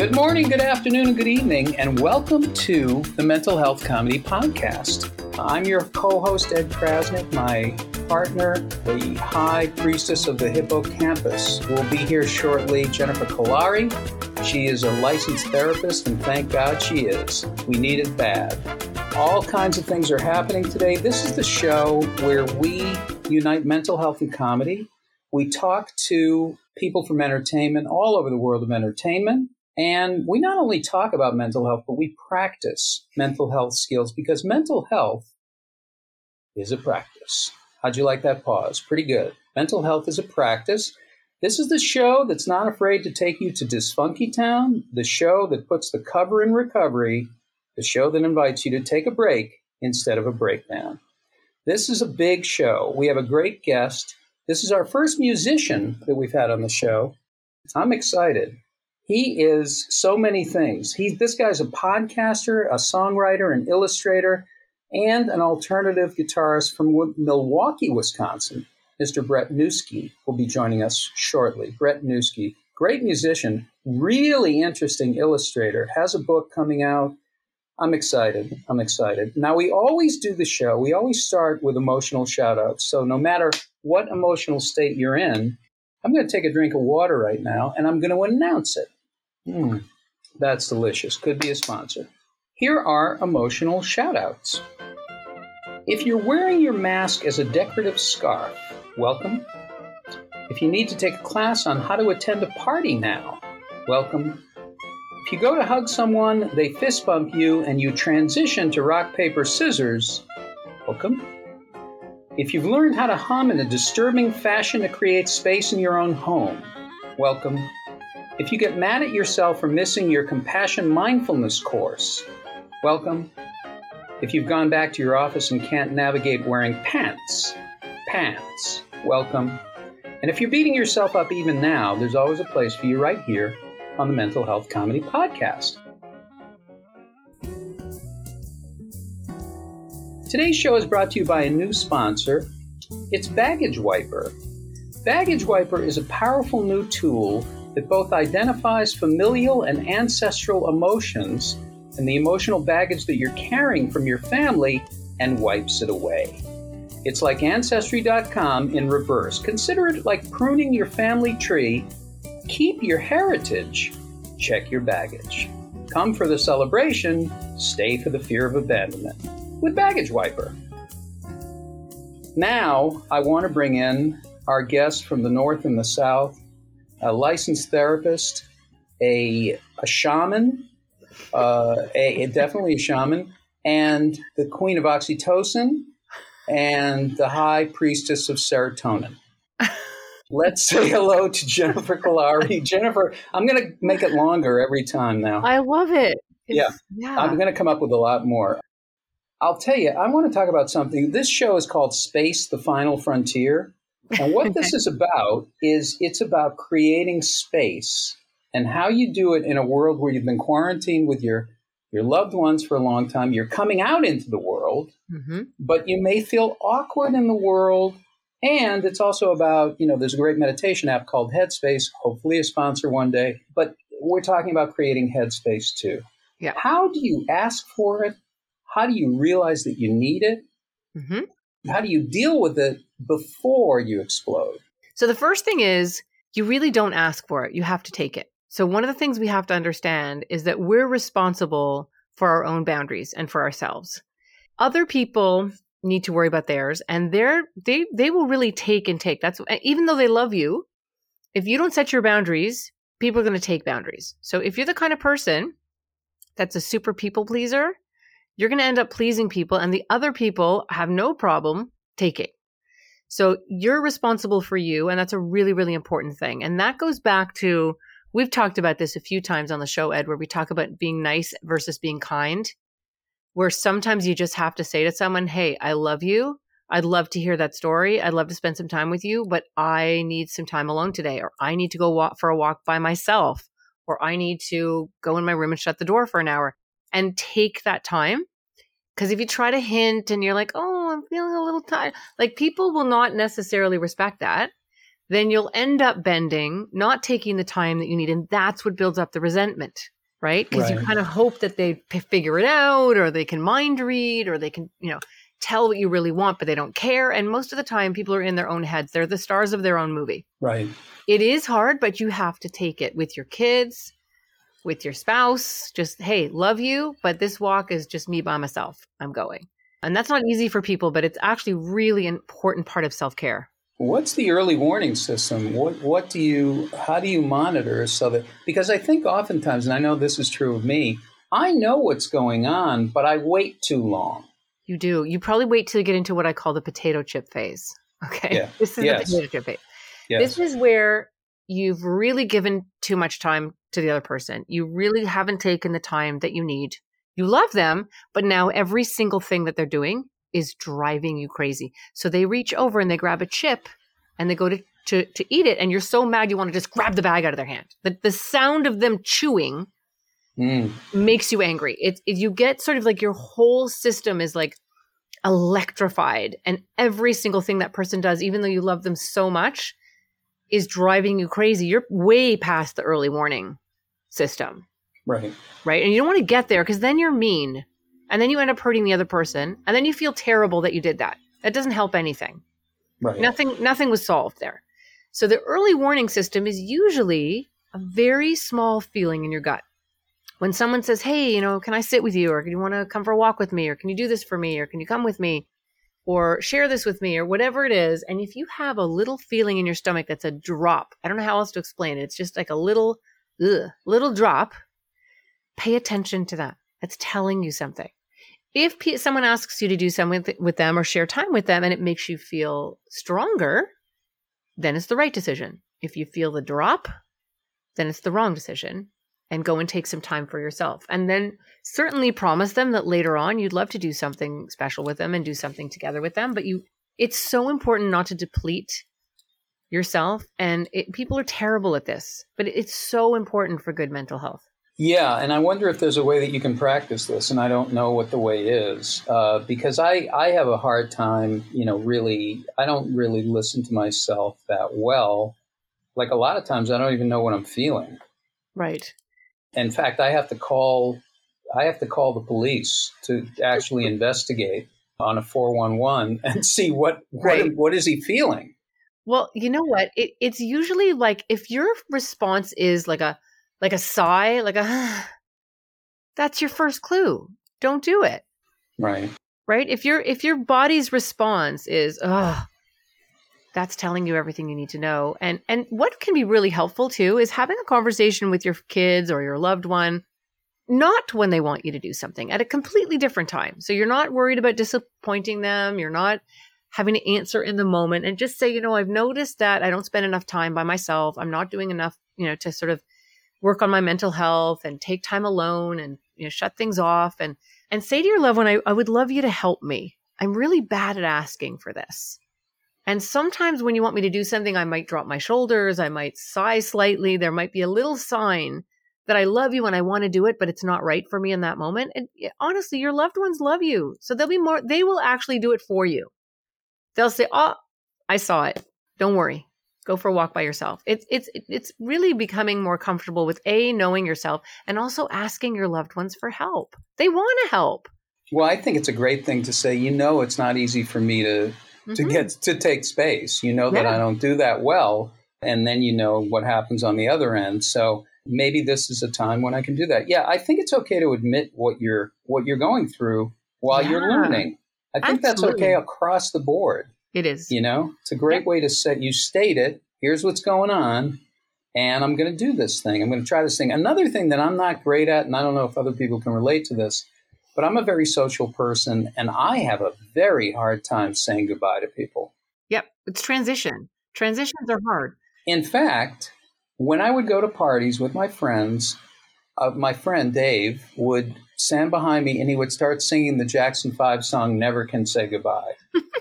Good morning, good afternoon, and good evening, and welcome to the Mental Health Comedy Podcast. I'm your co host, Ed Crasnick. My partner, the high priestess of the hippocampus, will be here shortly, Jennifer Kolari. She is a licensed therapist, and thank God she is. We need it bad. All kinds of things are happening today. This is the show where we unite mental health and comedy. We talk to people from entertainment all over the world of entertainment. And we not only talk about mental health, but we practice mental health skills because mental health is a practice. How'd you like that pause? Pretty good. Mental health is a practice. This is the show that's not afraid to take you to Dysfunky Town, the show that puts the cover in recovery, the show that invites you to take a break instead of a breakdown. This is a big show. We have a great guest. This is our first musician that we've had on the show. I'm excited. He is so many things. He, this guy's a podcaster, a songwriter, an illustrator, and an alternative guitarist from Milwaukee, Wisconsin. Mr. Brett Newski will be joining us shortly. Brett Newski, great musician, really interesting illustrator, has a book coming out. I'm excited. I'm excited. Now, we always do the show, we always start with emotional shout outs. So, no matter what emotional state you're in, I'm going to take a drink of water right now and I'm going to announce it. Mm, that's delicious. Could be a sponsor. Here are emotional shoutouts. If you're wearing your mask as a decorative scarf, welcome. If you need to take a class on how to attend a party now, welcome. If you go to hug someone, they fist bump you, and you transition to rock, paper, scissors, welcome. If you've learned how to hum in a disturbing fashion to create space in your own home, welcome. If you get mad at yourself for missing your compassion mindfulness course, welcome. If you've gone back to your office and can't navigate wearing pants, pants, welcome. And if you're beating yourself up even now, there's always a place for you right here on the Mental Health Comedy Podcast. Today's show is brought to you by a new sponsor. It's Baggage Wiper. Baggage Wiper is a powerful new tool that both identifies familial and ancestral emotions and the emotional baggage that you're carrying from your family and wipes it away. It's like Ancestry.com in reverse. Consider it like pruning your family tree. Keep your heritage, check your baggage. Come for the celebration, stay for the fear of abandonment with Baggage Wiper. Now, I want to bring in our guests from the North and the South a licensed therapist, a, a shaman, uh, a, a, definitely a shaman, and the queen of oxytocin, and the high priestess of serotonin. Let's say hello to Jennifer Kolari. Jennifer, I'm going to make it longer every time now. I love it. yeah. yeah. I'm going to come up with a lot more. I'll tell you, I want to talk about something. This show is called Space the Final Frontier. And what this is about is it's about creating space and how you do it in a world where you've been quarantined with your your loved ones for a long time. You're coming out into the world, mm-hmm. but you may feel awkward in the world. And it's also about, you know, there's a great meditation app called Headspace, hopefully a sponsor one day. But we're talking about creating Headspace too. Yeah. How do you ask for it? How do you realize that you need it? Mm-hmm. How do you deal with it before you explode? So the first thing is you really don't ask for it. You have to take it. So one of the things we have to understand is that we're responsible for our own boundaries and for ourselves. Other people need to worry about theirs and they're they they will really take and take. That's even though they love you, if you don't set your boundaries, people are going to take boundaries. So if you're the kind of person that's a super people pleaser, you're going to end up pleasing people and the other people have no problem taking. So you're responsible for you. And that's a really, really important thing. And that goes back to, we've talked about this a few times on the show, Ed, where we talk about being nice versus being kind, where sometimes you just have to say to someone, Hey, I love you. I'd love to hear that story. I'd love to spend some time with you, but I need some time alone today, or I need to go walk for a walk by myself, or I need to go in my room and shut the door for an hour and take that time because if you try to hint and you're like, oh, I'm feeling a little tired, like people will not necessarily respect that. then you'll end up bending, not taking the time that you need. And that's what builds up the resentment, right? Because Right. you kind of hope that they p- figure it out or they can mind read or they can, you know, tell what you really want, but they don't care. And most of the time, people are in their own heads. They're the stars of their own movie. Right. It is hard, but you have to take it with your kids, with your spouse. Just, hey, love you, but this walk is just me by myself. I'm going. And that's not easy for people, but it's actually really an important part of self care. What's the early warning system? What what do you how do you monitor so that because I think oftentimes, and I know this is true of me, I know what's going on, but I wait too long. You do. You probably wait till you get into what I call the potato chip phase. Okay. Yeah. This is Yes. the potato chip phase. Yes. This is where you've really given too much time to the other person. You really haven't taken the time that you need. You love them, but now every single thing that they're doing is driving you crazy. So they reach over and they grab a chip and they go to, to, to eat it. And you're so mad you want to just grab the bag out of their hand. The, the sound of them chewing Mm, makes you angry. It, it you get sort of like your whole system is like electrified, and every single thing that person does, even though you love them so much, is driving you crazy. You're way past the early warning system, right. right? And you don't want to get there because then you're mean, and then you end up hurting the other person, and then you feel terrible that you did that. That doesn't help anything. Right. Nothing nothing was solved there. So the early warning system is usually a very small feeling in your gut. When someone says, "Hey, you know, can I sit with you or do you want to come for a walk with me or can you do this for me or can you come with me or share this with me or whatever it is." And if you have a little feeling in your stomach that's a drop, I don't know how else to explain it. It's just like a little ugh, little drop. Pay attention to that. That's telling you something if someone asks you to do something with, with them or share time with them and it makes you feel stronger, then it's the right decision. If you feel the drop, then it's the wrong decision. And go and take some time for yourself. And then certainly promise them that later on you'd love to do something special with them and do something together with them. But you, it's so important not to deplete yourself. And it, people are terrible at this, but it's so important for good mental health. Yeah, and I wonder if there's a way that you can practice this, and I don't know what the way is uh, because I I have a hard time, you know, really I don't really listen to myself that well. Like a lot of times, I don't even know what I'm feeling. Right. In fact, I have to call I have to call the police to actually investigate on a four one one and see what Right. what what is he feeling. Well, you know what? It, it's usually like if your response is like a like a sigh, like a that's your first clue. Don't do it. Right. Right? If your if your body's response is oh that's telling you everything you need to know. And and what can be really helpful too is having a conversation with your kids or your loved one not when they want you to do something at a completely different time. So you're not worried about disappointing them, you're not having to answer in the moment and just say, you know, I've noticed that I don't spend enough time by myself. I'm not doing enough, you know, to sort of work on my mental health and take time alone and you know shut things off and and say to your loved one, I, I would love you to help me. I'm really bad at asking for this. And sometimes when you want me to do something, I might drop my shoulders, I might sigh slightly. There might be a little sign that I love you and I want to do it, but it's not right for me in that moment. And honestly, your loved ones love you. So they'll be more, they will actually do it for you. They'll say, Oh, I saw it. Don't worry. Go for a walk by yourself. It's it's it's really becoming more comfortable with A, knowing yourself and also asking your loved ones for help. They want to help. Well, I think it's a great thing to say. You know, it's not easy for me to to Mhm. get to take space. You know that Yeah. I don't do that well, and then you know what happens on the other end. So maybe this is a time when I can do that. Yeah, I think it's okay to admit what you're what you're going through while you're learning. I think that's okay across the board. It is. You know, it's a great way to set you state it. Here's what's going on, and I'm going to do this thing. I'm going to try this thing. Another thing that I'm not great at, and I don't know if other people can relate to this, but I'm a very social person, and I have a very hard time saying goodbye to people. Yep. It's transition. Transitions are hard. In fact, when I would go to parties with my friends, uh, my friend Dave would stand behind me and he would start singing the Jackson Five song "Never Can Say Goodbye."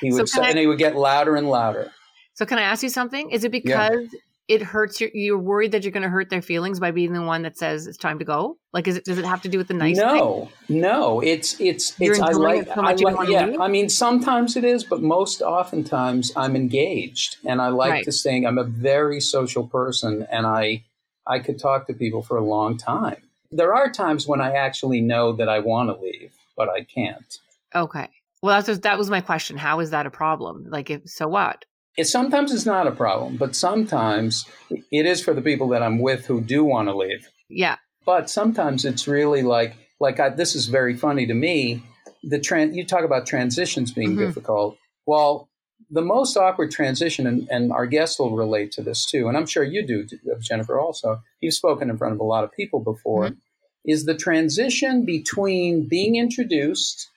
he would, can say, I- and he would get louder and louder. So can I ask you something? Is it because it hurts your you're worried that you're going to hurt their feelings by being the one that says it's time to go like is it does it have to do with the nice no thing? no it's it's you're it's I like, it so I like yeah leave? i mean sometimes it is but most oftentimes i'm engaged and i like right. to sing i'm a very social person and i i could talk to people for a long time there are times when i actually know that i want to leave but i can't okay well that's that was my question how is that a problem like if so what it sometimes it's not a problem, but sometimes it is for the people that I'm with who do want to leave. Yeah. But sometimes it's really like like I, this is very funny to me. The trans you talk about transitions being mm-hmm. difficult. Well, the most awkward transition, and, and, our guests will relate to this too, and I'm sure you do, Jennifer. Also, you've spoken in front of a lot of people before. Mm-hmm. Is the transition between being introduced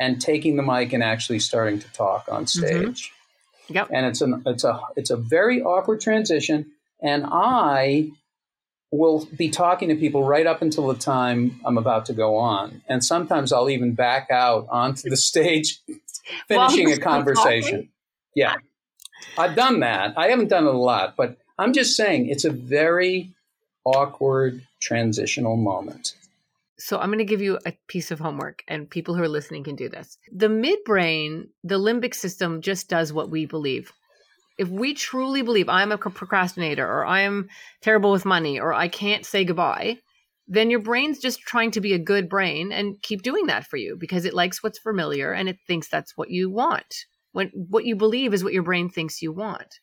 and taking the mic and actually starting to talk on mm-hmm. stage? Mm-hmm Yep. And it's an it's a it's a very awkward transition. And I will be talking to people right up until the time I'm about to go on. And sometimes I'll even back out onto the stage, finishing a conversation. Yeah. I've done that. I haven't done it a lot, but I'm just saying it's a very awkward transitional moment. So I'm going to give you a piece of homework, and people who are listening can do this. The midbrain, the limbic system, just does what we believe. If we truly believe I'm a procrastinator, or I am terrible with money, or I can't say goodbye, then your brain's just trying to be a good brain and keep doing that for you because it likes what's familiar and it thinks that's what you want. When what you believe is what your brain thinks you want.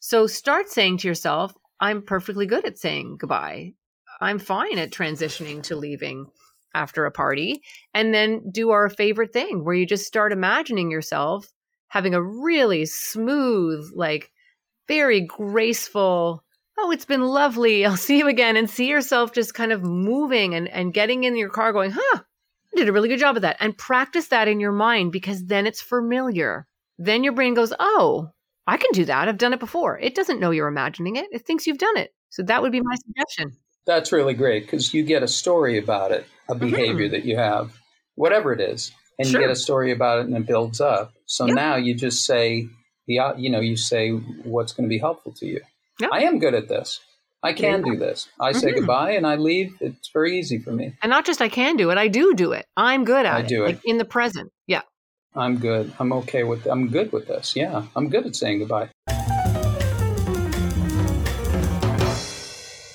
So start saying to yourself, I'm perfectly good at saying goodbye. I'm fine at transitioning to leaving after a party and then do our favorite thing where you just start imagining yourself having a really smooth, like very graceful, oh, it's been lovely. I'll see you again and see yourself just kind of moving and, and getting in your car going, huh, I did a really good job of that. And practice that in your mind because then it's familiar. Then your brain goes, oh, I can do that. I've done it before. It doesn't know you're imagining it. It thinks you've done it. So that would be my suggestion. That's really great because you get a story about it, a mm-hmm. behavior mm-hmm. that you have, whatever it is, and sure. you get a story about it and it builds up. So yep. now you just say the you know you say what's going to be helpful to you. Yep. I am good at this. I can do this. I say mm-hmm. goodbye and I leave. It's very easy for me. And not just I can do it, I do do it. I'm good at I it. I do it like in the present. Yeah. I'm good. I'm okay with. I'm good with this. Yeah, I'm good at saying goodbye.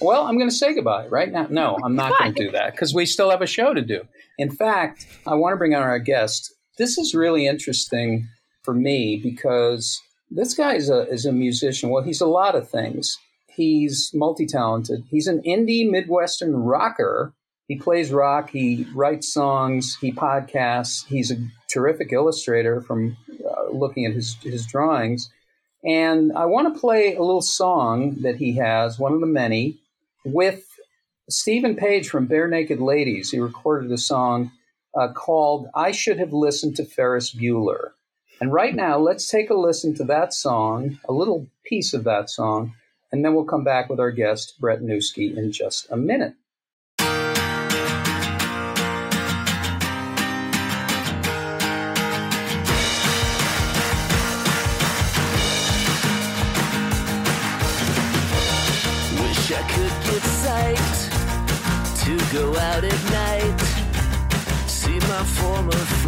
Well, I'm going to say goodbye right now. No, I'm not going to do that because we still have a show to do. In fact, I want to bring on our guest. This is really interesting for me because this guy is a, is a musician. Well, he's a lot of things. He's multi talented. He's an indie Midwestern rocker. He plays rock. He writes songs. He podcasts. He's a terrific illustrator from uh, looking at his, his drawings. And I want to play a little song that he has, one of the many, with Steven Page from Barenaked Ladies. He recorded a song uh, called I Should Have Listened to Ferris Bueller. And right now, let's take a listen to that song, a little piece of that song, and then we'll come back with our guest, Brett Newski, in just a minute.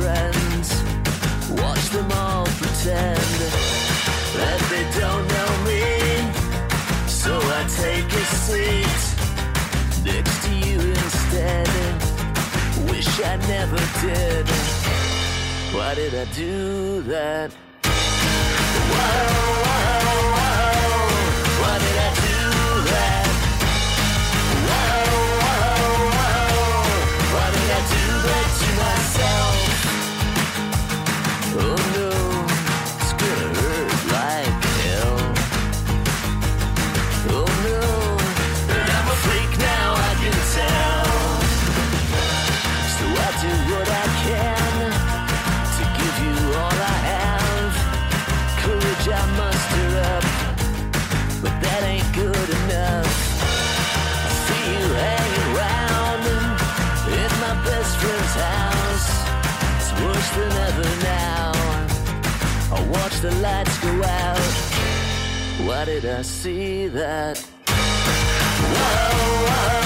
Friends, watch them all pretend that they don't know me. So I take a seat next to you instead. Wish I never did. Why did I do that? Whoa, whoa, whoa. Why did I see that? Whoa, whoa?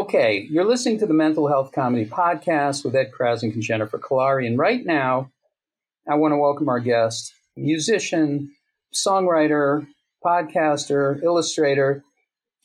Okay, you're listening to the Mental Health Comedy Podcast with Ed Crasnick and Jennifer Kolari. And right now, I want to welcome our guest, musician, songwriter, podcaster, illustrator,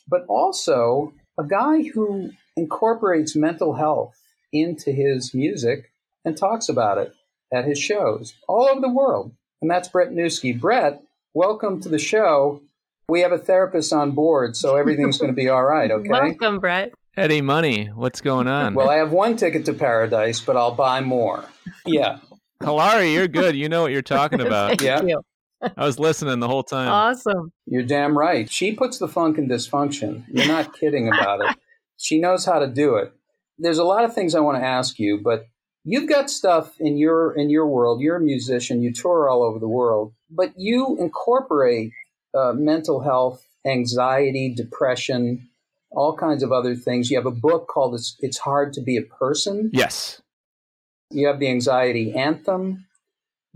but also a guy who incorporates mental health into his music and talks about it at his shows all over the world. And that's Brett Newski. Brett, welcome to the show. We have a therapist on board, so everything's going to be all right, okay? Welcome, Brett. Eddie Money, what's going on? Well, I have one ticket to paradise, but I'll buy more. Yeah. Kolari, you're good. You know what you're talking about. Thank Yeah. you. I was listening the whole time. Awesome. You're damn right. She puts the funk in dysfunction. You're not kidding about it. She knows how to do it. There's a lot of things I want to ask you, but you've got stuff in your in your world. You're a musician. You tour all over the world, but you incorporate uh, mental health, anxiety, depression, all kinds of other things. You have a book called "It's, it's Hard to Be a Person." yes. You have the anxiety anthem.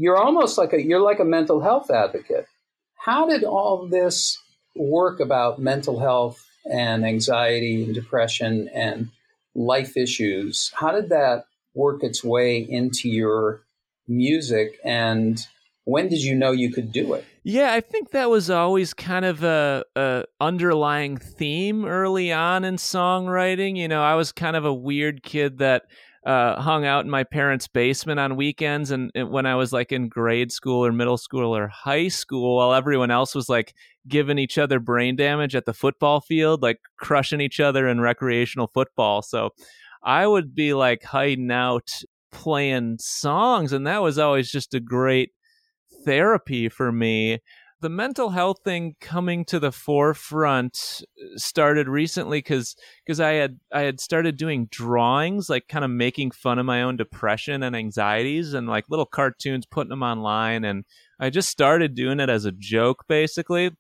You're almost like a you're like a mental health advocate. How did all this work about mental health and anxiety and depression and life issues? How did that work its way into your music and when did you know you could do it? Yeah, I think that was always kind of a, a underlying theme early on in songwriting. You know, I was kind of a weird kid that uh, hung out in my parents' basement on weekends, and, when I was like in grade school or middle school or high school, while everyone else was like giving each other brain damage at the football field, like crushing each other in recreational football. So I would be like hiding out playing songs, and that was always just a great therapy for me. The mental health thing coming to the forefront started recently because because I had I had started doing drawings, like kind of making fun of my own depression and anxieties, and like little cartoons, putting them online, and I just started doing it as a joke, basically.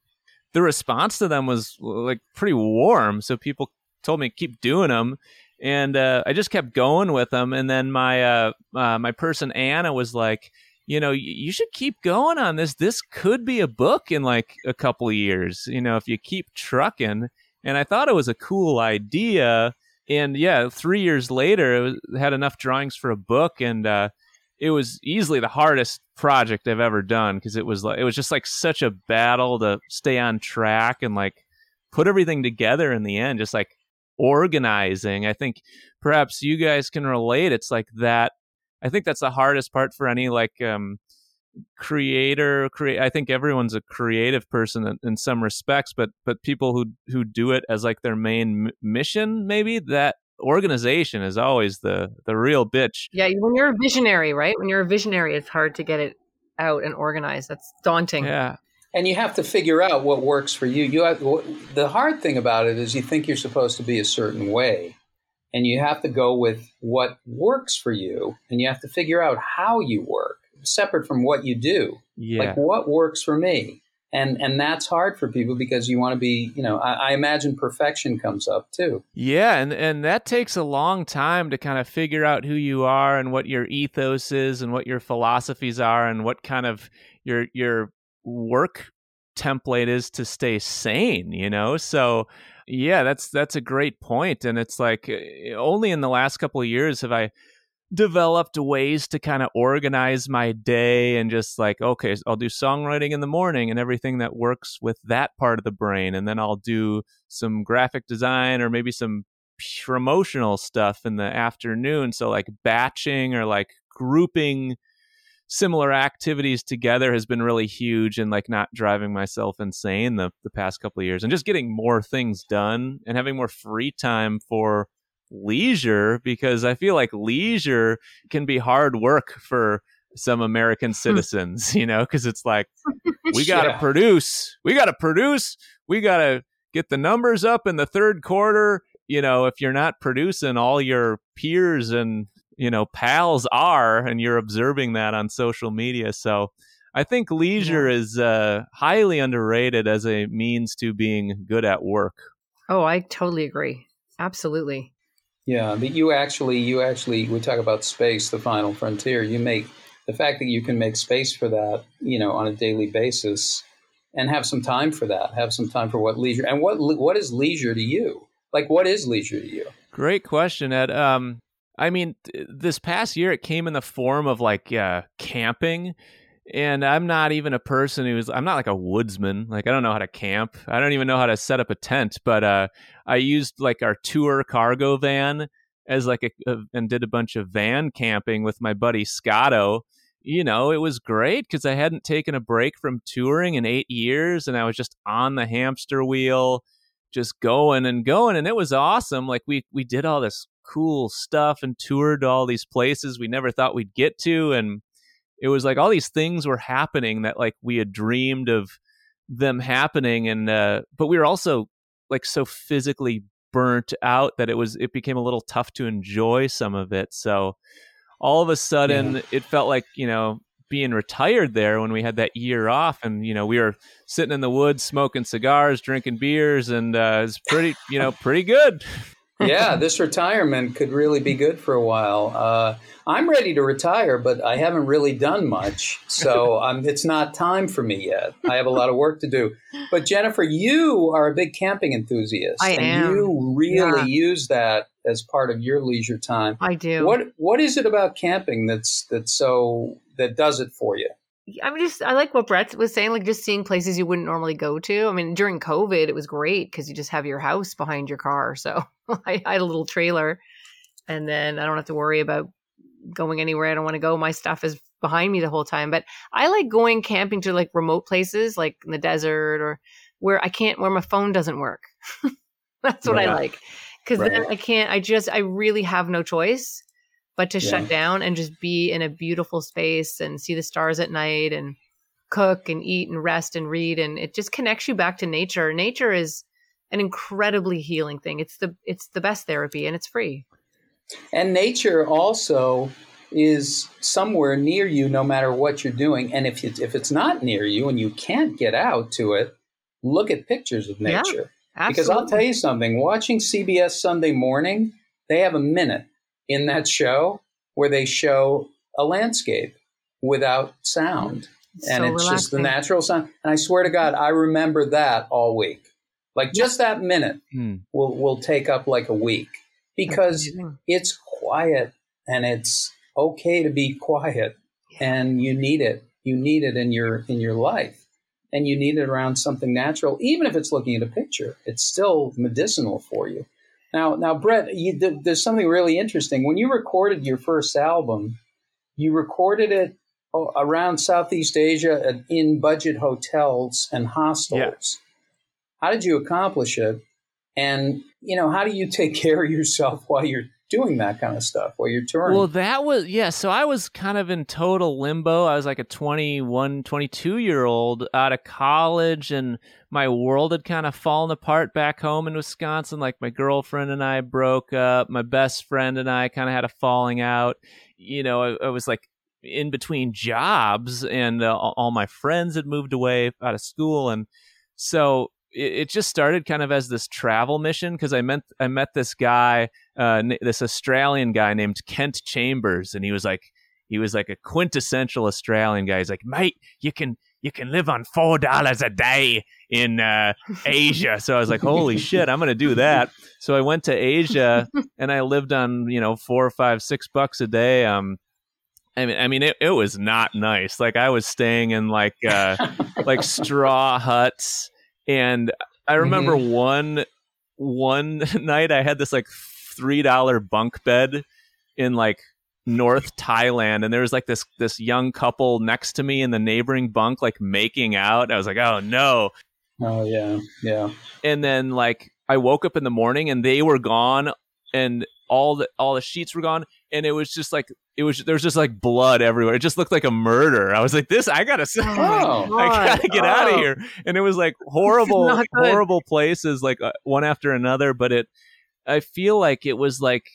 The response to them was like pretty warm, so people told me keep doing them, and uh, I just kept going with them. And then my uh, uh, my person Anna was like, you know, you should keep going on this. This could be a book in like a couple of years, you know, if you keep trucking. And I thought it was a cool idea. And yeah, three years later, it was, had enough drawings for a book, and uh, it was easily the hardest project I've ever done because it was like it was just like such a battle to stay on track and like put everything together in the end, just like organizing. I think perhaps you guys can relate. It's like that. I think that's the hardest part for any like um, creator. Create. I think everyone's a creative person in, in some respects, but but people who who do it as like their main m- mission, maybe that organization is always the the real bitch. Yeah, when you're a visionary, right? When you're a visionary, it's hard to get it out and organized. That's daunting. Yeah. And you have to figure out what works for you. You have the hard thing about it is you think you're supposed to be a certain way, and you have to go with what works for you, and you have to figure out how you work, separate from what you do. Yeah. Like what works for me, and and that's hard for people because you want to be. You know, I, I imagine perfection comes up too. Yeah, and and that takes a long time to kind of figure out who you are and what your ethos is and what your philosophies are and what kind of your your work template is to stay sane, you know? So yeah, that's that's a great point and it's like eh, only in the last couple of years have I developed ways to kind of organize my day and just like okay i'll do songwriting in the morning and everything that works with that part of the brain and then i'll do some graphic design or maybe some promotional stuff in the afternoon. So like batching or like grouping similar activities together has been really huge and like not driving myself insane the, the past couple of years and just getting more things done and having more free time for leisure because I feel like leisure can be hard work for some American hmm. citizens, you know, because it's like we got to Yeah. produce, we got to produce, we got to get the numbers up in the third quarter. You know, if you're not producing, all your peers and you know pals are, and you're observing that on social media. So I think leisure is uh, highly underrated as a means to being good at work. Oh, I totally agree. Absolutely. Yeah, but you actually, you actually, we talk about space, the final frontier. You make the fact that you can make space for that, you know, on a daily basis, and have some time for that. Have some time for what leisure and what what is leisure to you? Like, what is leisure to you? Great question, Ed. Um, I mean, th- this past year it came in the form of like uh, camping, and I'm not even a person who's I'm not like a woodsman. Like I don't know how to camp. I don't even know how to set up a tent. But uh, I used like our tour cargo van as like a, a and did a bunch of van camping with my buddy Scotto. You know, it was great because I hadn't taken a break from touring in eight years, and I was just on the hamster wheel, just going and going, and it was awesome. Like we we did all this cool stuff and toured all these places we never thought we'd get to, and it was like all these things were happening that like we had dreamed of them happening and uh but we were also like so physically burnt out that it was it became a little tough to enjoy some of it so all of a sudden Yeah. it felt like you know being retired there when we had that year off and you know we were sitting in the woods smoking cigars drinking beers and uh it's pretty you know pretty good yeah, this retirement could really be good for a while. Uh, I'm ready to retire, but I haven't really done much, so um, it's not time for me yet. I have a lot of work to do. But Jennifer, you are a big camping enthusiast, I and am. you really Yeah. use that as part of your leisure time. I do. What What is it about camping that's that's so that does it for you? I'm just I like what Brett was saying, like just seeing places you wouldn't normally go to. I mean, during COVID, it was great because you just have your house behind your car. So I, I had a little trailer, and then I don't have to worry about going anywhere I don't want to go. My stuff is behind me the whole time. But I like going camping to like remote places, like in the desert or where I can't, where my phone doesn't work. That's what I like because then I can't. I just I really have no choice but to Yeah. shut down and just be in a beautiful space and see the stars at night and cook and eat and rest and read and it just connects you back to nature. Nature is an incredibly healing thing. It's the it's the best therapy and it's free. And nature also is somewhere near you, no matter what you're doing. And if it's, if it's not near you and you can't get out to it, look at pictures of nature. Absolutely. Because I'll tell you something, watching CBS Sunday morning, they have a minute in that show where they show a landscape without sound. It's and so it's just the natural sound. And I swear to God, I remember that all week. Like just that minute Hmm. will will take up like a week because it's quiet and it's okay to be quiet and you need it you need it in your in your life and you need it around something natural even if it's looking at a picture it's still medicinal for you now now brett you, th- there's something really interesting. When you recorded your first album you recorded it around southeast asia at- in budget hotels and hostels. How did you accomplish it? And you know how do you take care of yourself while you're doing that kind of stuff while you're touring Well, that was, yeah. So I was kind of in total limbo. I was like a 21, 22 year old out of college, and my world had kind of fallen apart back home in Wisconsin. Like my girlfriend and I broke up. My best friend and I kind of had a falling out. You know, I, I was like in between jobs, and uh, all my friends had moved away out of school. And so it just started kind of as this travel mission because I met I met this guy, uh, this Australian guy named Kent Chambers, and he was like he was like a quintessential Australian guy. He's like, mate, you can you can live on four dollars a day in uh, Asia. So I was like, holy shit, I'm gonna do that. So I went to Asia and I lived on you know four or five six bucks a day. Um, I mean, I mean, it, it was not nice. Like I was staying in like uh, like straw huts, and I remember one one night I had this like three dollar bunk bed in like North Thailand, and there was like this this young couple next to me in the neighboring bunk, like making out. I was like, oh no! oh yeah yeah And then like I woke up in the morning and they were gone, and all the all the sheets were gone, and it was just like it was there was just like blood everywhere. It just looked like a murder. I was like, this I gotta. Oh, I gotta God. get out of Oh. here. And it was like horrible, horrible places, like uh, one after another. But it, I feel like it was like,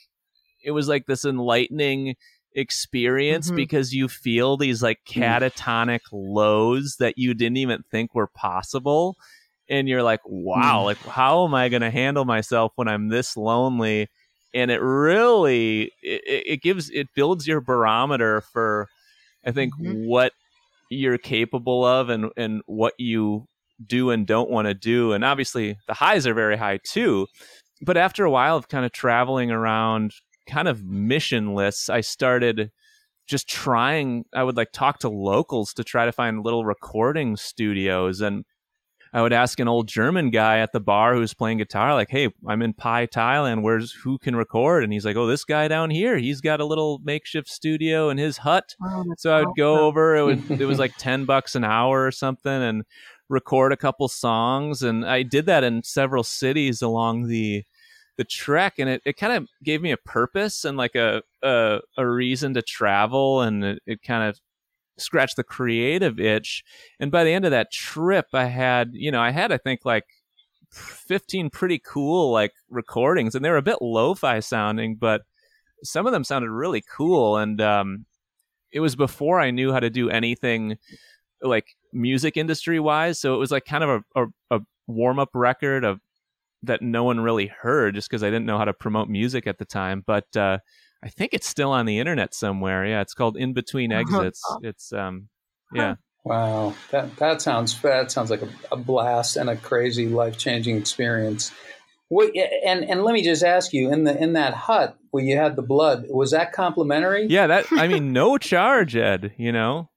it was like this enlightening experience Mhm. because you feel these like Mm. catatonic lows that you didn't even think were possible. and you're like, wow, like how am I going to handle myself when I'm this lonely? And it really it, it gives it builds your barometer for I think Mhm. what you're capable of and and what you do and don't want to do. And obviously the highs are very high too. But after a while of kind of traveling around kind of missionless, I started just trying I would like talk to locals to try to find little recording studios and I would ask an old German guy at the bar who's playing guitar, like, "Hey, I'm in Pai, Thailand. Where's who can record?" And he's like, "Oh, this guy down here. He's got a little makeshift studio in his hut." Oh, So I would go awesome. over. It would it was like ten bucks an hour or something, and record a couple songs. And I did that in several cities along the the trek, and it, it kind of gave me a purpose and like a a, a reason to travel, and it, it kind of scratched the creative itch. And by the end of that trip, I had you know I had I think like 15 pretty cool like recordings and they were a bit lo-fi sounding but some of them sounded really cool and um it was before I knew how to do anything like music industry wise. So it was like kind of a, a, a warm up record of that no one really heard just because I didn't know how to promote music at the time. But uh, I think it's still on the internet somewhere. Yeah, it's called In Between Uh-huh. Exits. It's um yeah. Wow, that that sounds that sounds like a, a blast and a crazy life changing experience. What, and and let me just ask you in the in that hut where you had the blood was that complimentary? Yeah, that I mean no charge, Ed, you know.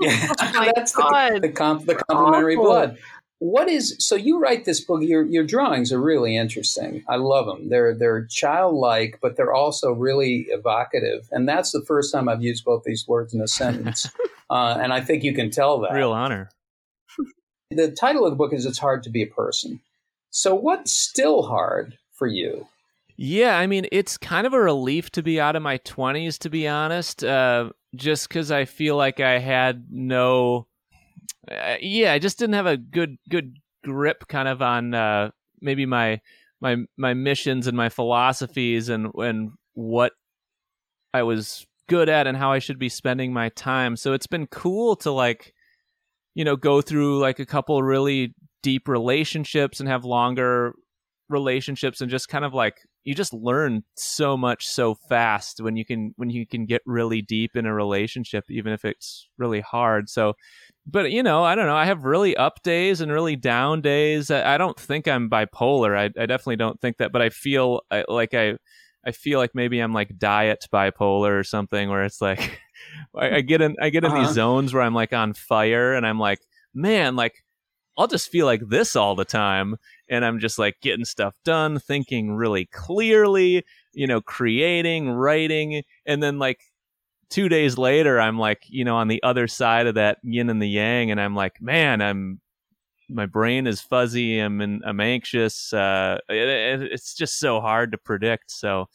Yeah, Oh that's the the, comp, the complimentary Awful. blood. What is so? You write this book. Your your drawings are really interesting. I love them. They're they're childlike, but they're also really evocative. And that's the first time I've used both these words in a sentence. uh, and I think you can tell that. Real honor. The title of the book is "It's Hard to Be a Person." So, what's still hard for you? Yeah, I mean, it's kind of a relief to be out of my 20s, to be honest, uh, just because I feel like I had no. Uh, yeah, I just didn't have a good good grip kind of on uh, maybe my my my missions and my philosophies and and what I was good at and how I should be spending my time. So it's been cool to like you know go through like a couple really deep relationships and have longer relationships and just kind of like you just learn so much so fast when you can when you can get really deep in a relationship even if it's really hard. So but you know i don't know. I have really up days and really down days. I, I don't think i'm bipolar. I, I definitely don't think that but i feel I, like i i feel like maybe i'm like diet bipolar or something where it's like I, get in i get in Uh-huh. these zones where i'm like on fire and i'm like man like i'll just feel like this all the time and I'm just like getting stuff done, thinking really clearly, you know, creating, writing, and then like two days later, I'm like, you know, on the other side of that yin and the yang, and I'm like, man, I'm my brain is fuzzy, I'm in, I'm anxious. Uh, it, it- it's just so hard to predict. So,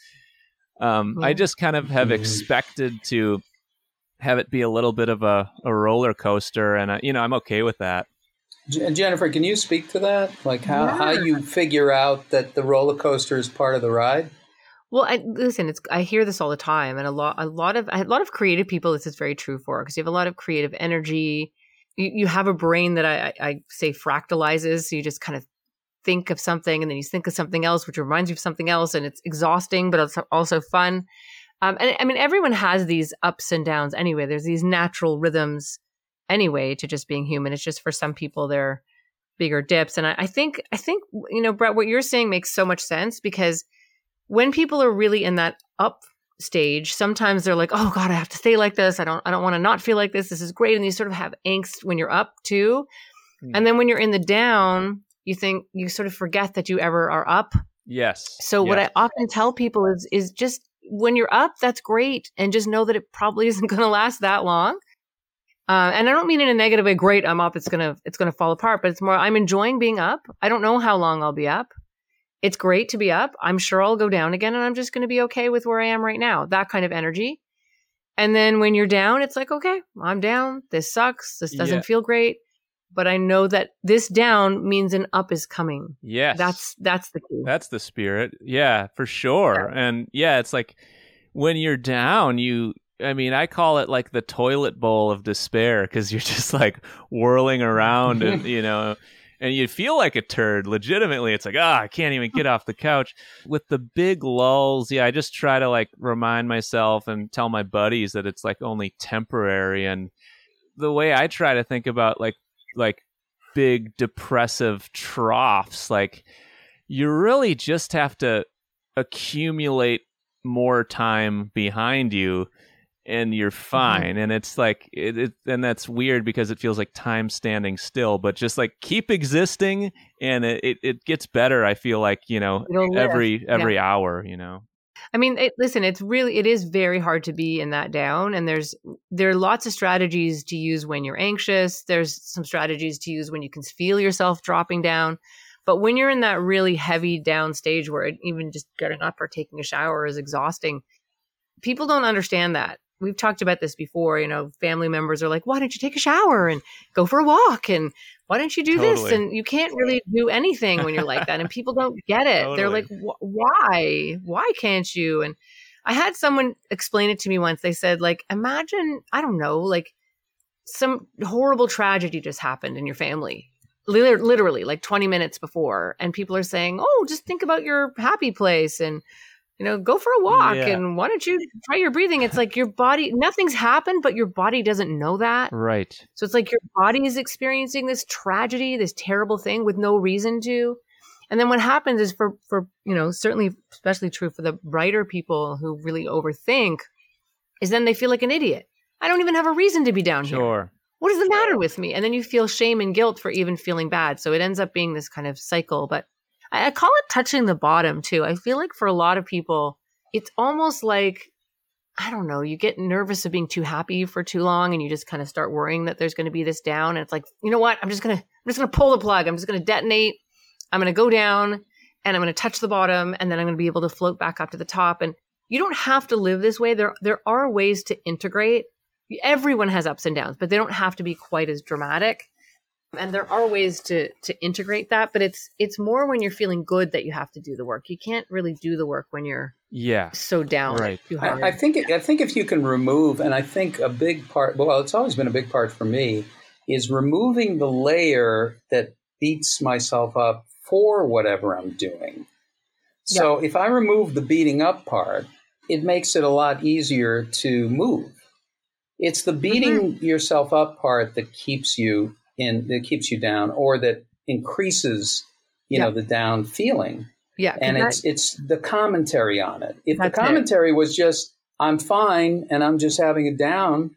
um, I just kind of have Mhm. expected to have it be a little bit of a, a roller coaster, and uh, you know, I'm okay with that. Jennifer, can you speak to that? Like how, how you figure out that the roller coaster is part of the ride? Well, I, listen, it's I hear this all the time, and a lot, a lot of, a lot of creative people. This is very true for because you have a lot of creative energy. You, you have a brain that I, I, I say fractalizes. So you just kind of think of something, and then you think of something else, which reminds you of something else, and it's exhausting, but it's also fun. Um, and I mean, everyone has these ups and downs anyway. There's these natural rhythms anyway to just being human. It's just for some people they're bigger dips, and I, I think, I think you know, Brett, what you're saying makes so much sense because when people are really in that up stage sometimes they're like oh god i have to stay like this. I don't i don't want to not feel like this. This is great. And you sort of have angst when you're up too. Hmm. and then when you're in the down you think you sort of forget that you ever are up. Yes. so what i often tell people is is just when you're up that's great. And just know that it probably isn't going to last that long uh, and i don't mean in a negative way great i'm up it's gonna it's gonna fall apart but it's more i'm enjoying being up i don't know how long i'll be up it's great to be up. I'm sure I'll go down again and I'm just going to be okay with where I am right now. That kind of energy. And then when you're down, it's like, okay, I'm down. This sucks. This doesn't Yeah. feel great. But I know that this down means an up is coming. Yes. That's that's the key. That's the spirit. Yeah, for sure. And yeah, it's like when you're down, you I mean, I call it like the toilet bowl of despair cuz you're just like whirling around and you know and you feel like a turd legitimately. It's like ah i can't even get off the couch. With the big lulls yeah i just try to like remind myself and tell my buddies that it's like only temporary. And the way i try to think about like like big depressive troughs like you really just have to accumulate more time behind you and you're mm-hmm. fine and it's like it, it and that's weird because it feels like time standing still but just like keep existing and it, it, it gets better i feel like you know It'll live. every every hour you know I mean, it, listen, it's really it is very hard to be in that down, and there's there are lots of strategies to use when you're anxious. There's some strategies to use when you can feel yourself dropping down, but when you're in that really heavy down stage where it, even just getting up or taking a shower is exhausting, people don't understand that. We've talked about this before. You know, family members are like, "Why don't you take a shower and go for a walk?" and why don't you do this? And you can't really do anything when you're like that. And people don't get it. They're like, why? Why can't you? And I had someone explain it to me once. They said, like, imagine, I don't know, like some horrible tragedy just happened in your family. Literally, like 20 minutes before. And people are saying, oh, just think about your happy place and, you know, go for a walk. Yeah. And why don't you try your breathing? It's like your body, nothing's happened, but your body doesn't know that. right So it's like your body is experiencing this tragedy, this terrible thing with no reason to. And then what happens is for for you know certainly especially true for the brighter people who really overthink, is then they feel like an idiot. I don't even have a reason to be down here. sure What is the matter with me? And then you feel shame and guilt for even feeling bad. So it ends up being this kind of cycle. But I, call it touching the bottom too. I feel like for a lot of people, it's almost like I don't know, you get nervous of being too happy for too long and you just kind of start worrying that there's going to be this down and it's like, you know what? I'm just going to I'm just going to pull the plug. I'm just going to detonate. I'm going to go down and I'm going to touch the bottom and then I'm going to be able to float back up to the top and you don't have to live this way. There there are ways to integrate. Everyone has ups and downs, but they don't have to be quite as dramatic. And there are ways to to integrate that, but it's it's more when you're feeling good that you have to do the work. You can't really do the work when you're yeah so down. Right. Too hard. I, I think I think if you can remove, and I think a big part. Well, it's always been a big part for me is removing the layer that beats myself up for whatever I'm doing. So if I remove the beating up part, it makes it a lot easier to move. It's the mm-hmm. beating yourself up part that keeps you in that keeps you down or that increases you know the down feeling Yeah. and it's it's the commentary on it. If the it. commentary was just I'm fine and I'm just having it down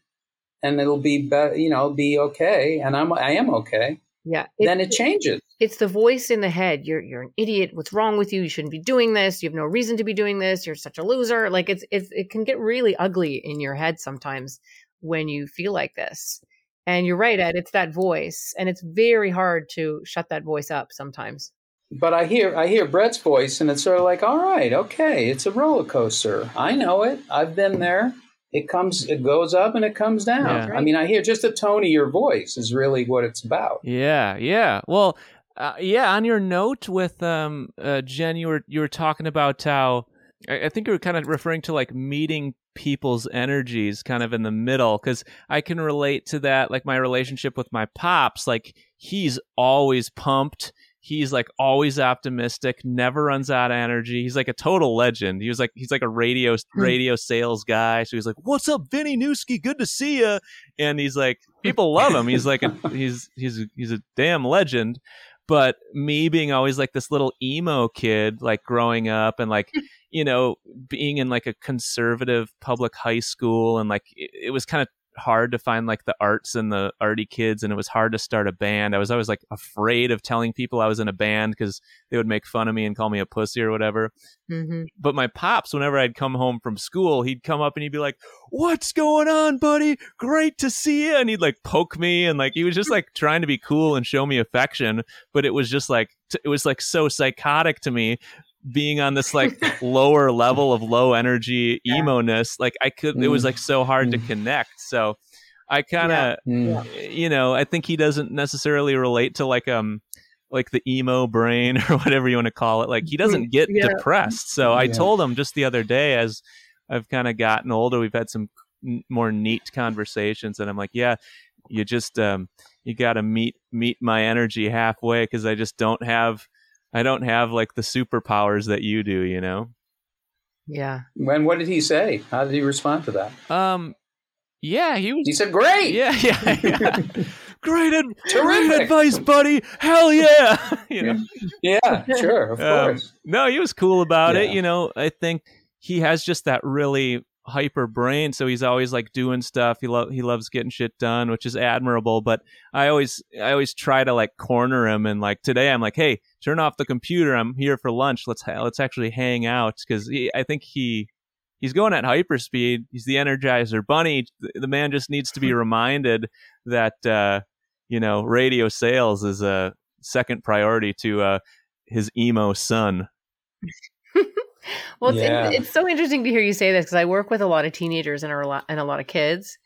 and it'll be better, you know, be okay and I'm I am okay, yeah. then it changes. it's the voice in the head. You're you're an idiot. What's wrong with you? You shouldn't be doing this. You have no reason to be doing this. You're such a loser. Like it's it's it can get really ugly in your head sometimes when you feel like this. And you're right, Ed. It's that voice, and it's very hard to shut that voice up sometimes. But I hear I hear Brett's voice and it's sort of like, all right, okay, it's a roller coaster. I know it. I've been there. It comes it goes up and it comes down. Yeah. I mean, I hear just the tone of your voice is really what it's about. Yeah, yeah. Well, uh, yeah. On your note with um, uh, Jen, you were you were talking about how I, I think you were kind of referring to like meeting people's energies kind of in the middle because I can relate to that. Like my relationship with my pops, like he's always pumped. He's like always optimistic, never runs out of energy. He's like a total legend. He was like he's like a radio hmm. radio sales guy. So he's like, "What's up, Vinny Newski? Good to see you." And he's like, people love him. He's like a he's he's he's a damn legend. But me being always like this little emo kid, like growing up and like you know being in like a conservative public high school and like it, it was kind of hard to find like the arts and the arty kids and it was hard to start a band. I was always like afraid of telling people i was in a band because they would make fun of me and call me a pussy or whatever. Mm-hmm. but my pops whenever i'd come home from school he'd come up and he'd be like what's going on buddy? Great to see you and he'd like poke me and like he was just like trying to be cool and show me affection but it was just like t- it was like so psychotic to me being on this like lower level of low energy emo ness like i could it was Mm. like so hard to Mm. connect so i kind of Mm. you know i think he doesn't necessarily relate to like um like the emo brain or whatever you want to call it like he doesn't get Yeah. depressed so i Yeah. told him just the other day as i've kind of gotten older we've had some more neat conversations and i'm like yeah you just um, you got to meet meet my energy halfway because I just don't have I don't have like the superpowers that you do. You know. Yeah. When what did he say? How did he respond to that? Um. Yeah, he was. He said, "Great." Yeah, yeah, yeah. great, ad- great Terrific. advice, buddy. Hell yeah. you know. Yeah, sure, of Um, course. no, he was cool about it. You know, I think he has just that really hyper brain, so he's always like doing stuff. He lo- he loves getting shit done, which is admirable. But I always I always try to like corner him, and like today I'm like, hey, turn off the computer. I'm here for lunch. Let's ha- let's actually hang out because I think he. He's going at hyperspeed. He's the Energizer Bunny. The- The man just needs to be reminded that uh, you know radio sales is a second priority to uh, his emo son. Well, it's, Yeah. it's so interesting to hear you say this because I work with a lot of teenagers and a lot and a lot of kids,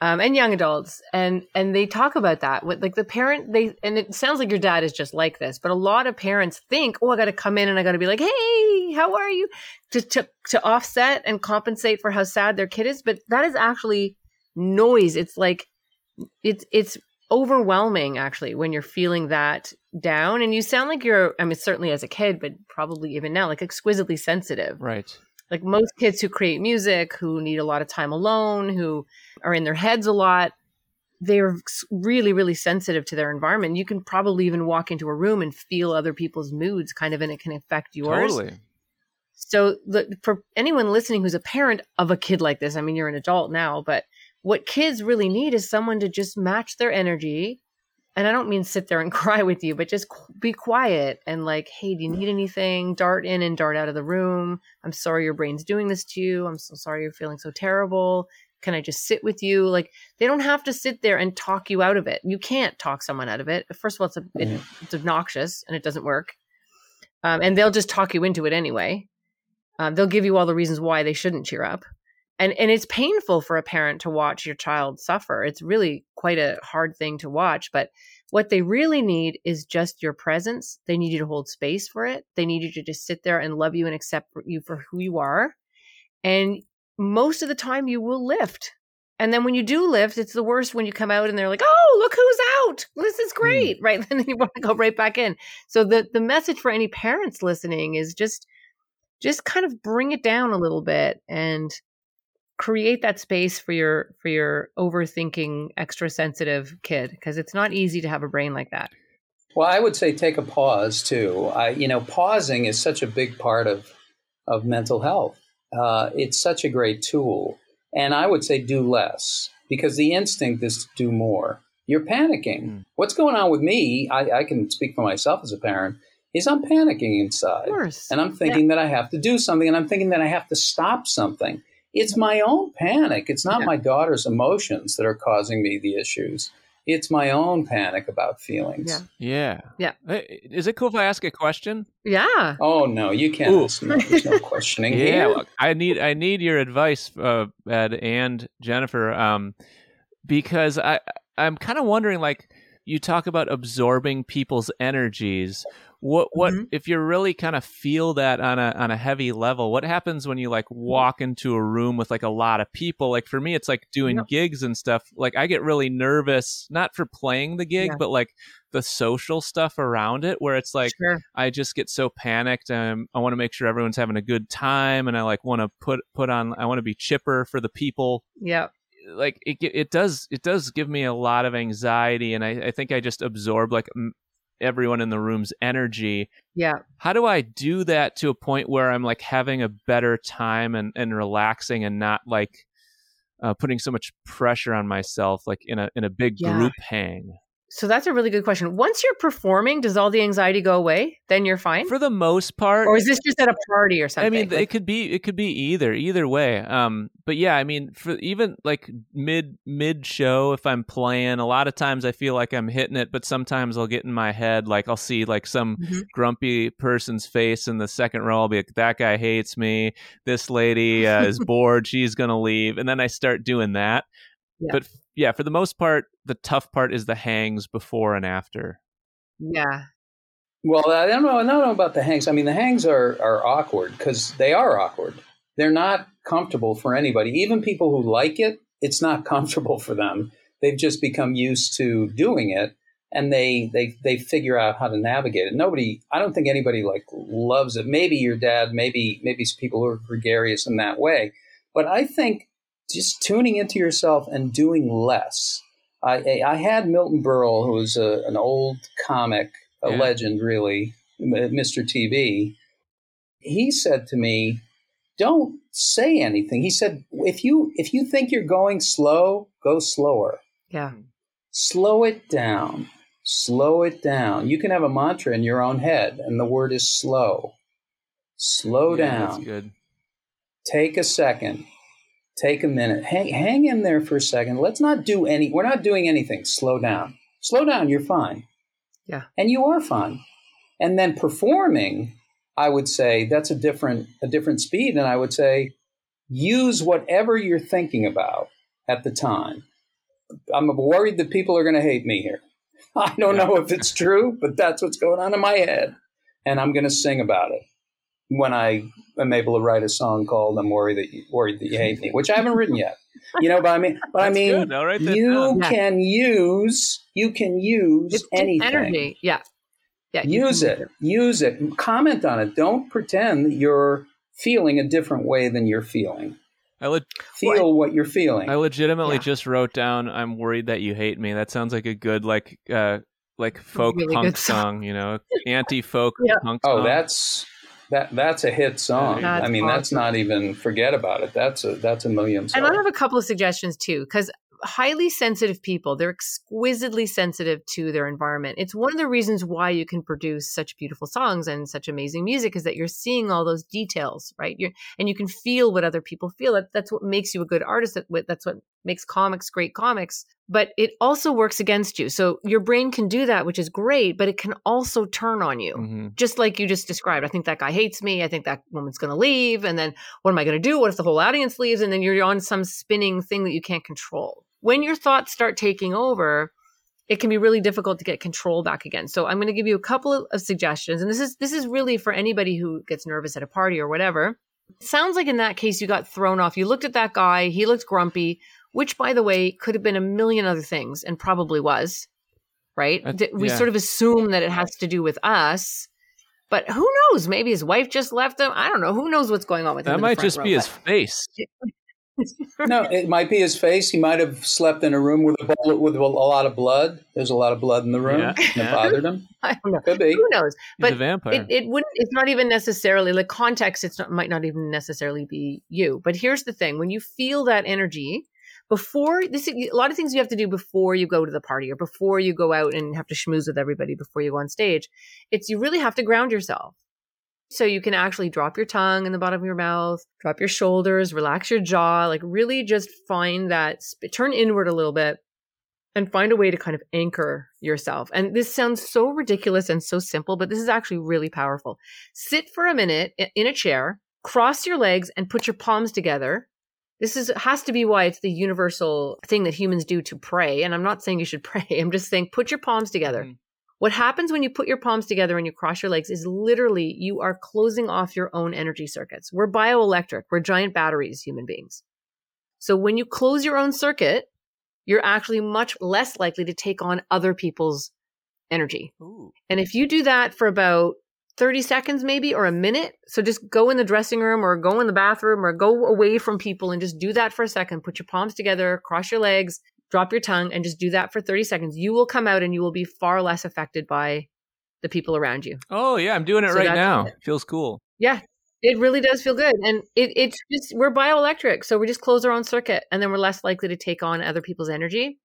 um, and young adults, and and they talk about that. What like the parent they and it sounds like your dad is just like this, but a lot of parents think, oh, I got to come in and I got to be like, hey, how are you, to to to offset and compensate for how sad their kid is, but that is actually noise. It's like it's it's overwhelming actually when you're feeling that down and you sound like you're i mean certainly as a kid but probably even now like exquisitely sensitive Right. Like most kids who create music who need a lot of time alone who are in their heads a lot they're really really sensitive to their environment you can probably even walk into a room and feel other people's moods kind of and it can affect yours Totally. so the, for anyone listening who's a parent of a kid like this, I mean, you're an adult now, but what kids really need is someone to just match their energy. And I don't mean sit there and cry with you, but just qu- be quiet and like, hey, do you need anything? Dart in and dart out of the room. I'm sorry your brain's doing this to you. I'm so sorry you're feeling so terrible. Can I just sit with you? Like, they don't have to sit there and talk you out of it. You can't talk someone out of it. First of all, it's, a, it, it's obnoxious and it doesn't work. Um, and they'll just talk you into it anyway. Um, they'll give you all the reasons why they shouldn't cheer up. And and it's painful for a parent to watch your child suffer. It's really quite a hard thing to watch, but what they really need is just your presence. They need you to hold space for it. They need you to just sit there and love you and accept you for who you are. And most of the time you will lift. And then when you do lift, it's the worst when you come out and they're like, "Oh, look who's out! This is hmm. great!" Right? Then you want to go right back in. So the the message for any parents listening is just just kind of bring it down a little bit and create that space for your for your overthinking extra sensitive kid because it's not easy to have a brain like that Well, I would say take a pause too. I, you know, pausing is such a big part of of mental health. Uh, it's such a great tool, and I would say do less because the instinct is to do more. You're panicking. Mm. What's going on with me? I, I can speak for myself as a parent. Is I'm panicking inside, of course and I'm thinking that I have to do something, and I'm thinking that I have to stop something. It's my own panic. It's not Yeah. my daughter's emotions that are causing me the issues. It's my own panic about feelings. Yeah. Yeah. Yeah. Hey, Is it cool if I ask a question? yeah Oh no, you can't. Ooh. ask- No, there's no questioning Yeah. here. well, I need I need your advice, uh, Ed and Jennifer, um, because I I'm kind of wondering, like you talk about absorbing people's energies. What what Mhm. if you really kind of feel that on a on a heavy level? What happens when you like walk into a room with like a lot of people? Like for me, it's like doing Yeah. gigs and stuff. Like I get really nervous, not for playing the gig, Yeah. but like the social stuff around it, where it's like. sure I just get so panicked. Um, I want to make sure everyone's having a good time, and I like want to put put on. I want to be chipper for the people. yeah Like it, it does. It does give me a lot of anxiety, and I, I think I just absorb like m- everyone in the room's energy. yeah How do I do that to a point where I'm like having a better time and and relaxing, and not like uh, putting so much pressure on myself, like in a in a big Yeah. group hang. So that's a really good question once you're performing does all the anxiety go away then you're fine For the most part, or is this just at a party or something I mean, Like- it could be it could be either either way. Um, but yeah, I mean, for even like mid mid show, if I'm playing, a lot of times I feel like I'm hitting it, but sometimes I'll get in my head, like I'll see like some Mhm. grumpy person's face in the second row. I'll be like, that guy hates me. This lady uh, is bored. She's gonna leave, and then I start doing that. Yeah. But yeah, for the most part, the tough part is the hangs before and after. yeah Well, I don't know. I don't know about the hangs. I mean, the hangs are are awkward because they are awkward. They're not comfortable for anybody. Even people who like it, it's not comfortable for them they've just become used to doing it and they they they figure out how to navigate it. Nobody, I don't think anybody like loves it. Maybe your dad, maybe maybe some people who are gregarious in that way, but I think just tuning into yourself and doing less. I I had Milton Berle, who was a, an old comic, a Yeah. legend, really, Mr. Uh, TV. He said to me, "Don't say anything." He said, "If you if you think you're going slow, go slower." Yeah. slow it down slow it down you can have a mantra in your own head and the word is slow slow Yeah, That's down good. take a second take a minute. Hang, hang in there for a second. Let's not do any we're not doing anything. Slow down. Slow down you're fine. Yeah. and you are fine. And then performing i would say that's a different a different speed and i would say use whatever you're thinking about at the time. I'm worried that people are going to hate me here. I don't Yeah. know if it's true but that's what's going on in my head. And i'm going to sing about it when i am able to write a song called i'm worried that you worried that you hate me which i haven't written yet you know but i mean but i That's mean. I'll write that you down. Can use you can use It's anything energy. Yeah. Yeah. use can- it use it comment on it don't pretend that you're feeling a different way than you're feeling I, le- feel what you're feeling I legitimately Yeah. just wrote down "I'm worried that you hate me." That sounds like a good like uh like folk Really punk song. song, you know, anti-folk Yeah. punk oh song. that's that that's a hit song That's i mean that's not even forget about it that's a that's a million And I have a couple of suggestions too, because highly sensitive people, they're exquisitely sensitive to their environment. It's one of the reasons why you can produce such beautiful songs and such amazing music is that you're seeing all those details, right? You're, and you can feel what other people feel. That, that's what makes you a good artist. That, that's what makes comics great comics. But it also works against you. So your brain can do that, which is great, but it can also turn on you Mhm. just like you just described. I think that guy hates me. I think that woman's going to leave. And then what am I going to do? What if the whole audience leaves? And then you're on some spinning thing that you can't control. When your thoughts start taking over, it can be really difficult to get control back again. So I'm going to give you a couple of, of suggestions. And this is this is really for anybody who gets nervous at a party or whatever. Sounds like in that case you got thrown off. You looked at that guy, he looked grumpy, which by the way could have been a million other things and probably was. Right? Uh, we yeah. sort of assume that it has to do with us. But who knows? Maybe his wife just left him. I don't know. Who knows what's going on with him? That might just row, be his face. no it might be his face he might have slept in a room with a bowl with a lot of blood there's a lot of blood in the room Yeah, and it bothered him I don't know. could be Who knows? He's But a vampire. It, it wouldn't. It's not even necessarily like context. It's not might not even necessarily be you. But here's the thing: when you feel that energy, before this, a lot of things you have to do before you go to the party or before you go out and have to schmooze with everybody before you go on stage. It's you really have to ground yourself. So you can actually drop your tongue in the bottom of your mouth, drop your shoulders, relax your jaw, like really just find that turn inward a little bit and find a way to kind of anchor yourself. And this sounds so ridiculous and so simple, but this is actually really powerful. Sit for a minute in a chair, cross your legs and put your palms together. This is has to be why it's the universal thing that humans do to pray. And I'm not saying you should pray. I'm just saying put your palms together. Mhm. What happens when you put your palms together and you cross your legs is literally you are closing off your own energy circuits. We're bioelectric. We're giant batteries, human beings. So when you close your own circuit, you're actually much less likely to take on other people's energy. Ooh. And if you do that for about 30 seconds, maybe, or a minute, so just go in the dressing room or go in the bathroom or go away from people and just do that for a second. Put your palms together, cross your legs, drop your tongue, and just do that for 30 seconds. You will come out and you will be far less affected by the people around you. Oh yeah, I'm doing it So right now. Feels cool. Yeah, it really does feel good. And it, it's just, we're bioelectric. So we just close our own circuit and then we're less likely to take on other people's energy.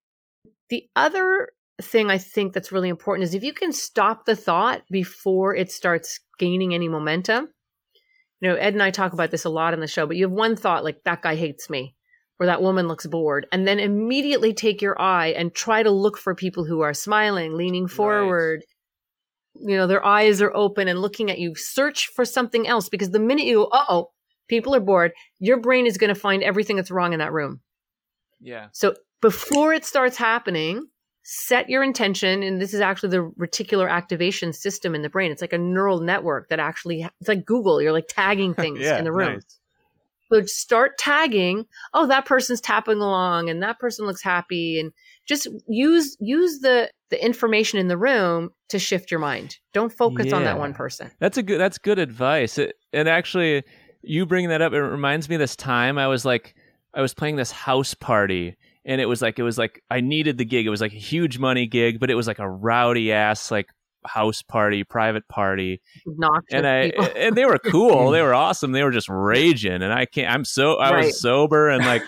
The other thing I think that's really important is if you can stop the thought before it starts gaining any momentum. You know, Ed and I talk about this a lot in the show, but you have one thought like, that guy hates me or that woman looks bored. And then immediately take your eye and try to look for people who are smiling, leaning forward, you know, their eyes are open and looking at you. Search for something else because the minute you, uh oh, people are bored, your brain is going to find everything that's wrong in that room. Yeah. So before it starts happening, set your intention. And this is actually the reticular activation system in the brain. It's like a neural network that actually, it's like Google. You're like tagging things yeah. in the room. nice. So start tagging, oh, that person's tapping along and that person looks happy. And just use use the the information in the room to shift your mind. Don't focus on that one person. That's a good. That's good advice. It, and actually, you bringing that up, it reminds me of this time I was like, I was playing this house party, and it was like, it was like I needed the gig. It was like a huge money gig, but it was like a rowdy ass like house party, private party, Knock and I people. and they were cool. they were awesome. They were just raging, and I can't. I'm so I Right. was sober and like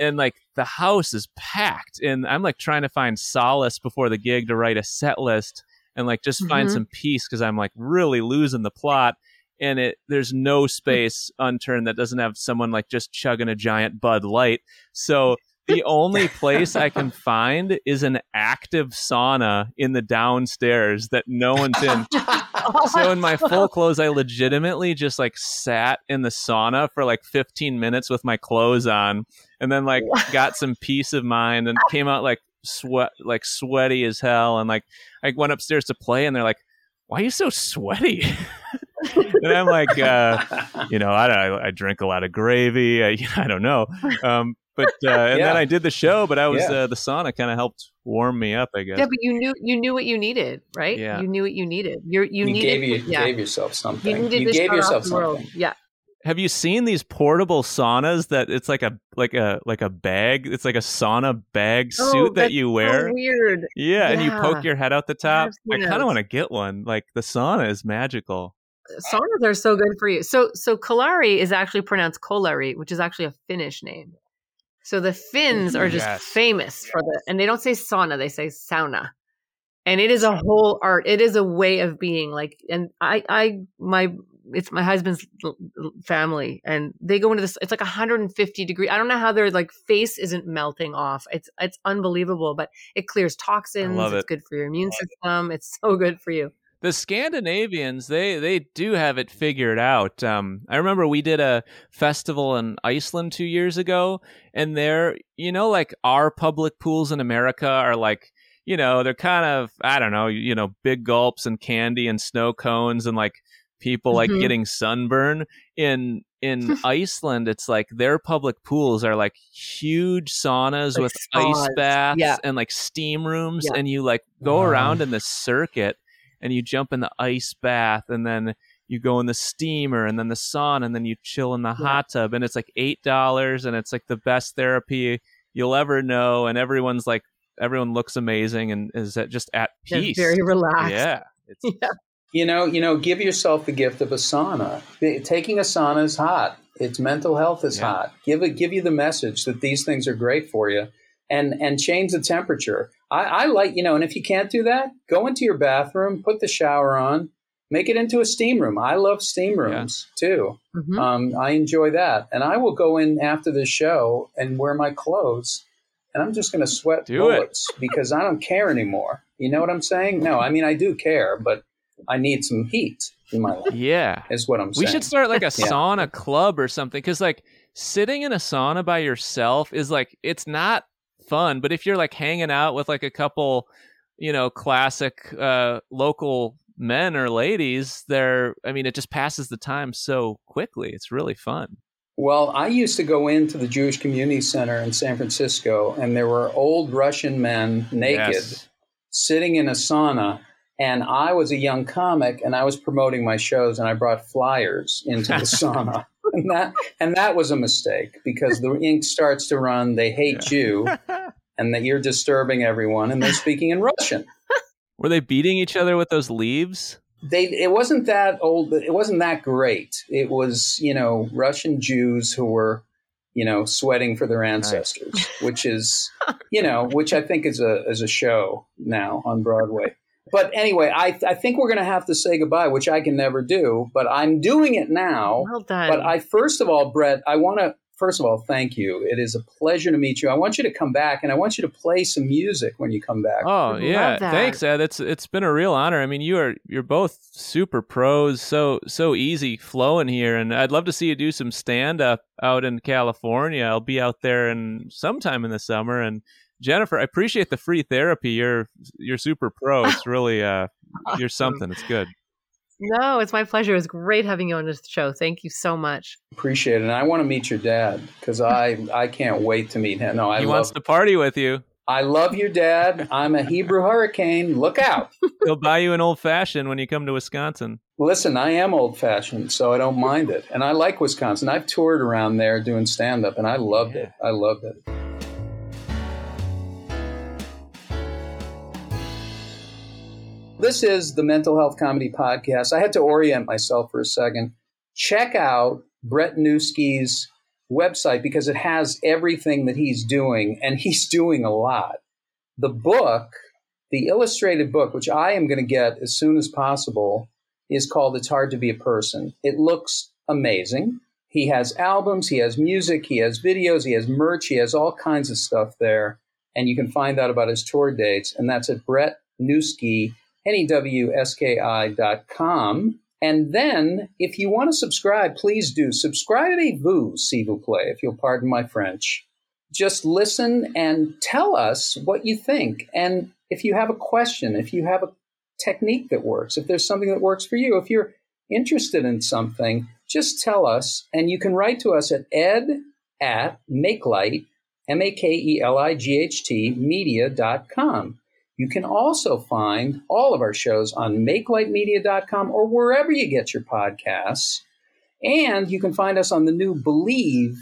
and like the house is packed, and I'm like trying to find solace before the gig to write a set list and like just find Mhm. some peace because I'm like really losing the plot. And it there's no space unturned that doesn't have someone like just chugging a giant Bud Light. So the only place I can find is an active sauna in the downstairs that no one's in so in my full clothes, I legitimately just like sat in the sauna for like 15 minutes with my clothes on, and then like got some peace of mind, and came out like sweat, like sweaty as hell, and like I went upstairs to play, and they're like, "Why are you so sweaty?" and I'm like, uh, you know, I I, I drink a lot of gravy. I, I don't know, um, but uh, and Yeah. then I did the show, but I was Yeah. uh, the sauna kind of helped warm me up, I guess. yeah, but you knew you knew what you needed, right? Yeah. You knew what you needed. You're, you, you, needed gave you yeah. gave yourself something. you needed you gave yourself off the world. something. Yeah. Have you seen these portable saunas that it's like a like a like a bag? It's like a sauna bag Oh, suit that that's you so wear. weird. yeah, and you poke your head out the top. I kind of want to get one. Like the sauna is magical. saunas are so good for you. So so kolari is actually pronounced Kolari, which is actually a Finnish name. So the Finns are just Yes. famous for the and they don't say sauna, they say sauna. And it is a whole art. It is a way of being like and I I my it's my husband's family and they go into this it's like 150 degree. I don't know how their like face isn't melting off. It's it's unbelievable, but it clears toxins. love it's good for your immune system. It's so good for you. The Scandinavians, they they do have it figured out. Um, I remember we did a festival in Iceland two years ago, and there, you know, like our public pools in America are like, you know, they're kind of, I don't know, you know, big gulps and candy and snow cones and like people like Mhm. getting sunburn. In in Iceland, it's like their public pools are like huge saunas Like with ice baths Yeah. and like steam rooms, Yeah. and you like go Wow. around in this circuit and you jump in the ice bath and then you go in the steamer and then the sauna and then you chill in the Yeah. hot tub and it's like eight dollars and it's like the best therapy you'll ever know and everyone's like everyone looks amazing and is at, just at They're peace very relaxed. yeah it's, yeah. You know, you know, give yourself the gift of a sauna. Taking a sauna is hot. It's mental health is Yeah. hot. Give it, give you the message that these things are great for you, and and change the temperature. I, I like, you know, and if you can't do that, go into your bathroom, put the shower on, make it into a steam room. I love steam rooms too. Mhm. Um, I enjoy that, and I will go in after the show and wear my clothes, and I'm just going to sweat Do it. bullets because I don't care anymore. You know what I'm saying? No, I mean I do care, but I need some heat in my life. yeah Is what I'm saying. we should start like a Yeah. sauna club or something because like sitting in a sauna by yourself is like it's not fun but if you're like hanging out with like a couple you know classic uh local men or ladies they're i mean it just passes the time so quickly it's really fun Well, I used to go into the Jewish Community Center in San Francisco, and there were old Russian men naked Yes. sitting in a sauna. And I was a young comic, and I was promoting my shows, and I brought flyers into the sauna, and that and that was a mistake because the ink starts to run. They hate you, and that you're disturbing everyone, and they're speaking in Russian. were they beating each other with those leaves? They it wasn't that old it wasn't that great. It was you know russian jews who were you know sweating for their ancestors which is you know which i think is a is a show now on broadway. But anyway i i think we're going to have to say goodbye which i can never do but i'm doing it now. Well done. but i first of all brett i want to first of all thank you it is a pleasure to meet you i want you to come back and i want you to play some music when you come back Oh Love yeah, thanks, Ed. It's it's been a real honor. I mean, you are you're both super pros, so so easy flowing here, and I'd love to see you do some stand up out in California. I'll be out there in sometime in the summer. And Jennifer, I appreciate the free therapy. You're you're super pro. It's really uh, you're something. It's good. No, it's my pleasure. It's great having you on this show. Thank you so much. appreciate it and i want to meet your dad because i i can't wait to meet him no i he love wants to party with you. I love your dad. I'm a Hebrew hurricane. Look out. He'll buy you an old fashioned when you come to Wisconsin. Listen, I am old fashioned, so I don't mind it. And I like Wisconsin. I've toured around there doing stand up, and I loved it. I loved it. This is the Mental Health Comedy Podcast. I had to orient myself for a second. Check out Brett Newski's website because it has everything that he's doing, and he's doing a lot. The book, the illustrated book, which I am going to get as soon as possible, is called It's Hard to Be a Person. It looks amazing. He has albums, he has music, he has videos, he has merch, he has all kinds of stuff there. And you can find out about his tour dates. And that's at Brett Newski, N-E-W-S-K-I dot com. And then, if you want to subscribe, please do. subscribe. Subscribez-vous, s'il vous plaît, if you'll pardon my French. Just listen and tell us what you think. And if you have a question, if you have a technique that works, if there's something that works for you, if you're interested in something, just tell us. And you can write to us at ed at makelight, M A K E L I G H T, media.com. You can also find all of our shows on makelightmedia.com or wherever you get your podcasts. And you can find us on the new Bleav,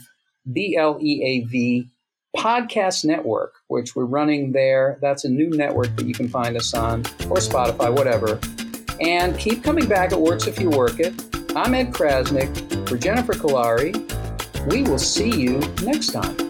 B L E A V, podcast network, which we're running there. That's a new network that you can find us on, or Spotify, whatever. And keep coming back. It works if you work it. I'm Ed Crasnick for Jennifer Kolari. We will see you next time.